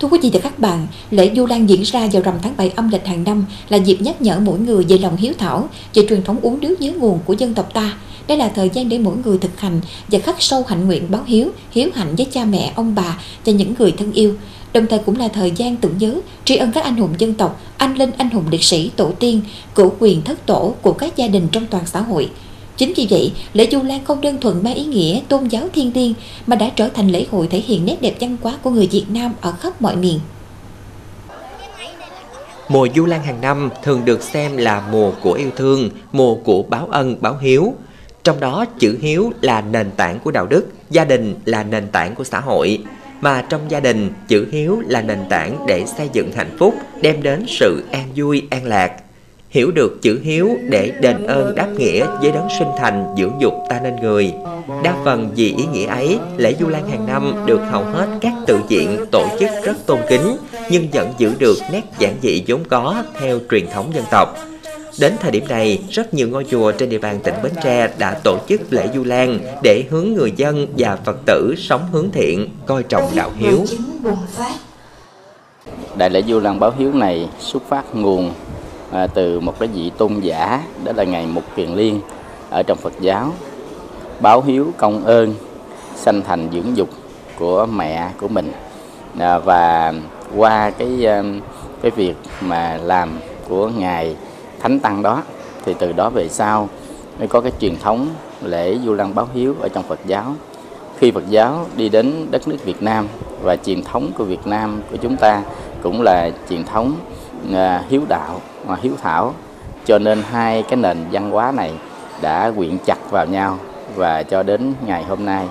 Thưa quý vị và các bạn, lễ Du Lan diễn ra vào rằm tháng 7 âm lịch hàng năm là dịp nhắc nhở mỗi người về lòng hiếu thảo, về truyền thống uống nước nhớ nguồn của dân tộc ta. Đây là thời gian để mỗi người thực hành và khắc sâu hạnh nguyện báo hiếu, hiếu hạnh với cha mẹ, ông bà và những người thân yêu. Đồng thời cũng là thời gian tưởng nhớ, tri ân các anh hùng dân tộc, anh linh anh hùng liệt sĩ, tổ tiên, cửu quyền thất tổ của các gia đình trong toàn xã hội. Chính vì vậy, lễ Du Lan không đơn thuần mang ý nghĩa tôn giáo thiên liêng mà đã trở thành lễ hội thể hiện nét đẹp văn hóa của người Việt Nam ở khắp mọi miền. Mùa Du Lan hàng năm thường được xem là mùa của yêu thương, mùa của báo ân, báo hiếu. Trong đó chữ hiếu là nền tảng của đạo đức, gia đình là nền tảng của xã hội. Mà trong gia đình, chữ hiếu là nền tảng để xây dựng hạnh phúc, đem đến sự an vui, an lạc. Hiểu được chữ hiếu để đền ơn đáp nghĩa với đấng sinh thành dưỡng dục ta nên người. Đa phần vì ý nghĩa ấy, lễ Du Lan hàng năm được hầu hết các tự viện tổ chức rất tôn kính, nhưng vẫn giữ được nét giản dị vốn có theo truyền thống dân tộc. Đến thời điểm này, rất nhiều ngôi chùa trên địa bàn tỉnh Bến Tre đã tổ chức lễ Du Lan để hướng người dân và Phật tử sống hướng thiện, coi trọng đạo hiếu. Đại lễ Du Lan báo hiếu này xuất phát nguồn à, từ một cái vị tôn giả đó là ngày Mục Kiền Liên ở trong Phật giáo. Báo hiếu công ơn sanh thành dưỡng dục của mẹ của mình. À, và qua cái um, cái việc mà làm của ngài thánh tăng đó thì từ đó về sau mới có cái truyền thống lễ du lăng báo hiếu ở trong Phật giáo. Khi Phật giáo đi đến đất nước Việt Nam và truyền thống của Việt Nam của chúng ta cũng là truyền thống à, hiếu đạo và hiếu thảo. Cho nên hai cái nền văn hóa này đã quyện chặt vào nhau và cho đến ngày hôm nay.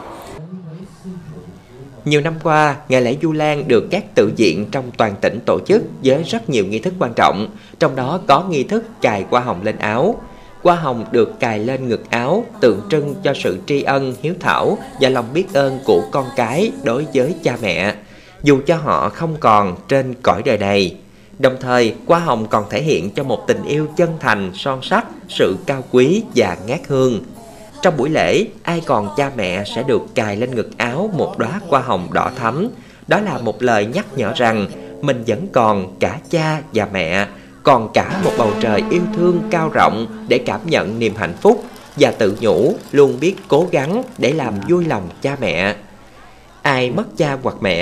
Nhiều năm qua, ngày lễ Du Lan được các tự viện trong toàn tỉnh tổ chức với rất nhiều nghi thức quan trọng, trong đó có nghi thức cài hoa hồng lên áo. Hoa hồng được cài lên ngực áo tượng trưng cho sự tri ân, hiếu thảo và lòng biết ơn của con cái đối với cha mẹ, dù cho họ không còn trên cõi đời này. Đồng thời, hoa hồng còn thể hiện cho một tình yêu chân thành, son sắc, sự cao quý và ngát hương. Trong buổi lễ, ai còn cha mẹ sẽ được cài lên ngực áo một đóa hoa hồng đỏ thắm. Đó là một lời nhắc nhở rằng mình vẫn còn cả cha và mẹ, còn cả một bầu trời yêu thương cao rộng để cảm nhận niềm hạnh phúc và tự nhủ luôn biết cố gắng để làm vui lòng cha mẹ. Ai mất cha hoặc mẹ